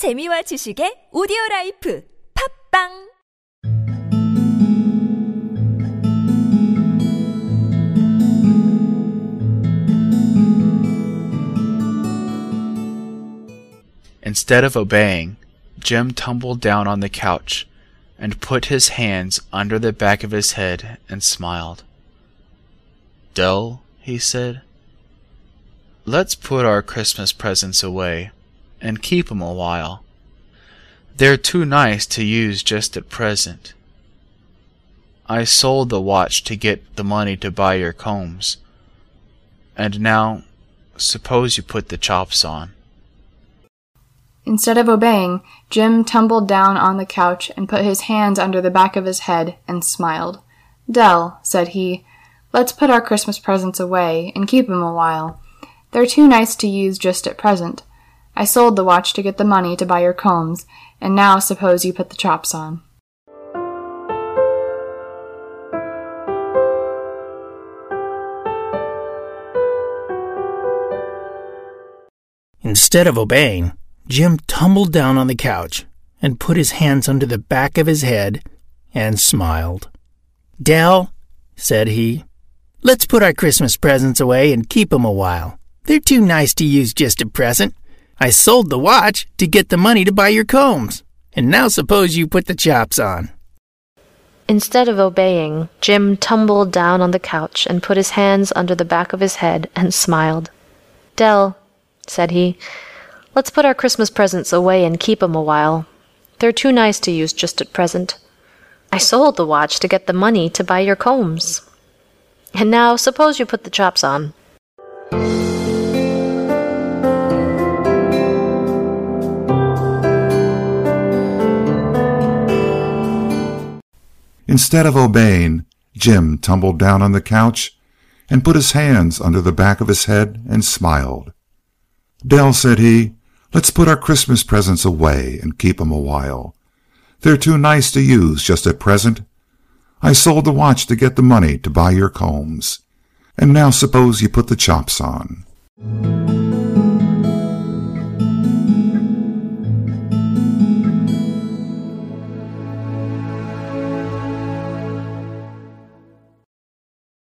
재미와 지식의 오디오 라이프. 팟빵! Instead of obeying, Jim tumbled down on the couch and put his hands under the back of his head and smiled. Dell, he said, let's put our Christmas presents away and keep 'em a while. They're too nice to use just at present. I sold the watch to get the money to buy your combs. And now, suppose you put the chops on. Instead of obeying, Jim tumbled down on the couch and put his hands under the back of his head and smiled. Dell, said he, let's put our Christmas presents away and keep 'em a while. They're too nice to use just at present. I sold the watch to get the money to buy your combs, and now suppose you put the chops on. Instead of obeying, Jim tumbled down on the couch and put his hands under the back of his head and smiled. Dell, said he, let's put our Christmas presents away and keep 'em a while. They're too nice to use just at present. I sold the watch to get the money to buy your combs. And now suppose you put the chops on. Instead of obeying, Jim tumbled down on the couch and put his hands under the back of his head and smiled. Dell, said he, let's put our Christmas presents away and keep 'em a while. They're too nice to use just at present. I sold the watch to get the money to buy your combs. And now suppose you put the chops on. Instead of obeying, Jim tumbled down on the couch and put his hands under the back of his head and smiled. Dell, said he, let's put our Christmas presents away and keep 'em a while. They're too nice to use just at present. I sold the watch to get the money to buy your combs. And now suppose you put the chops on.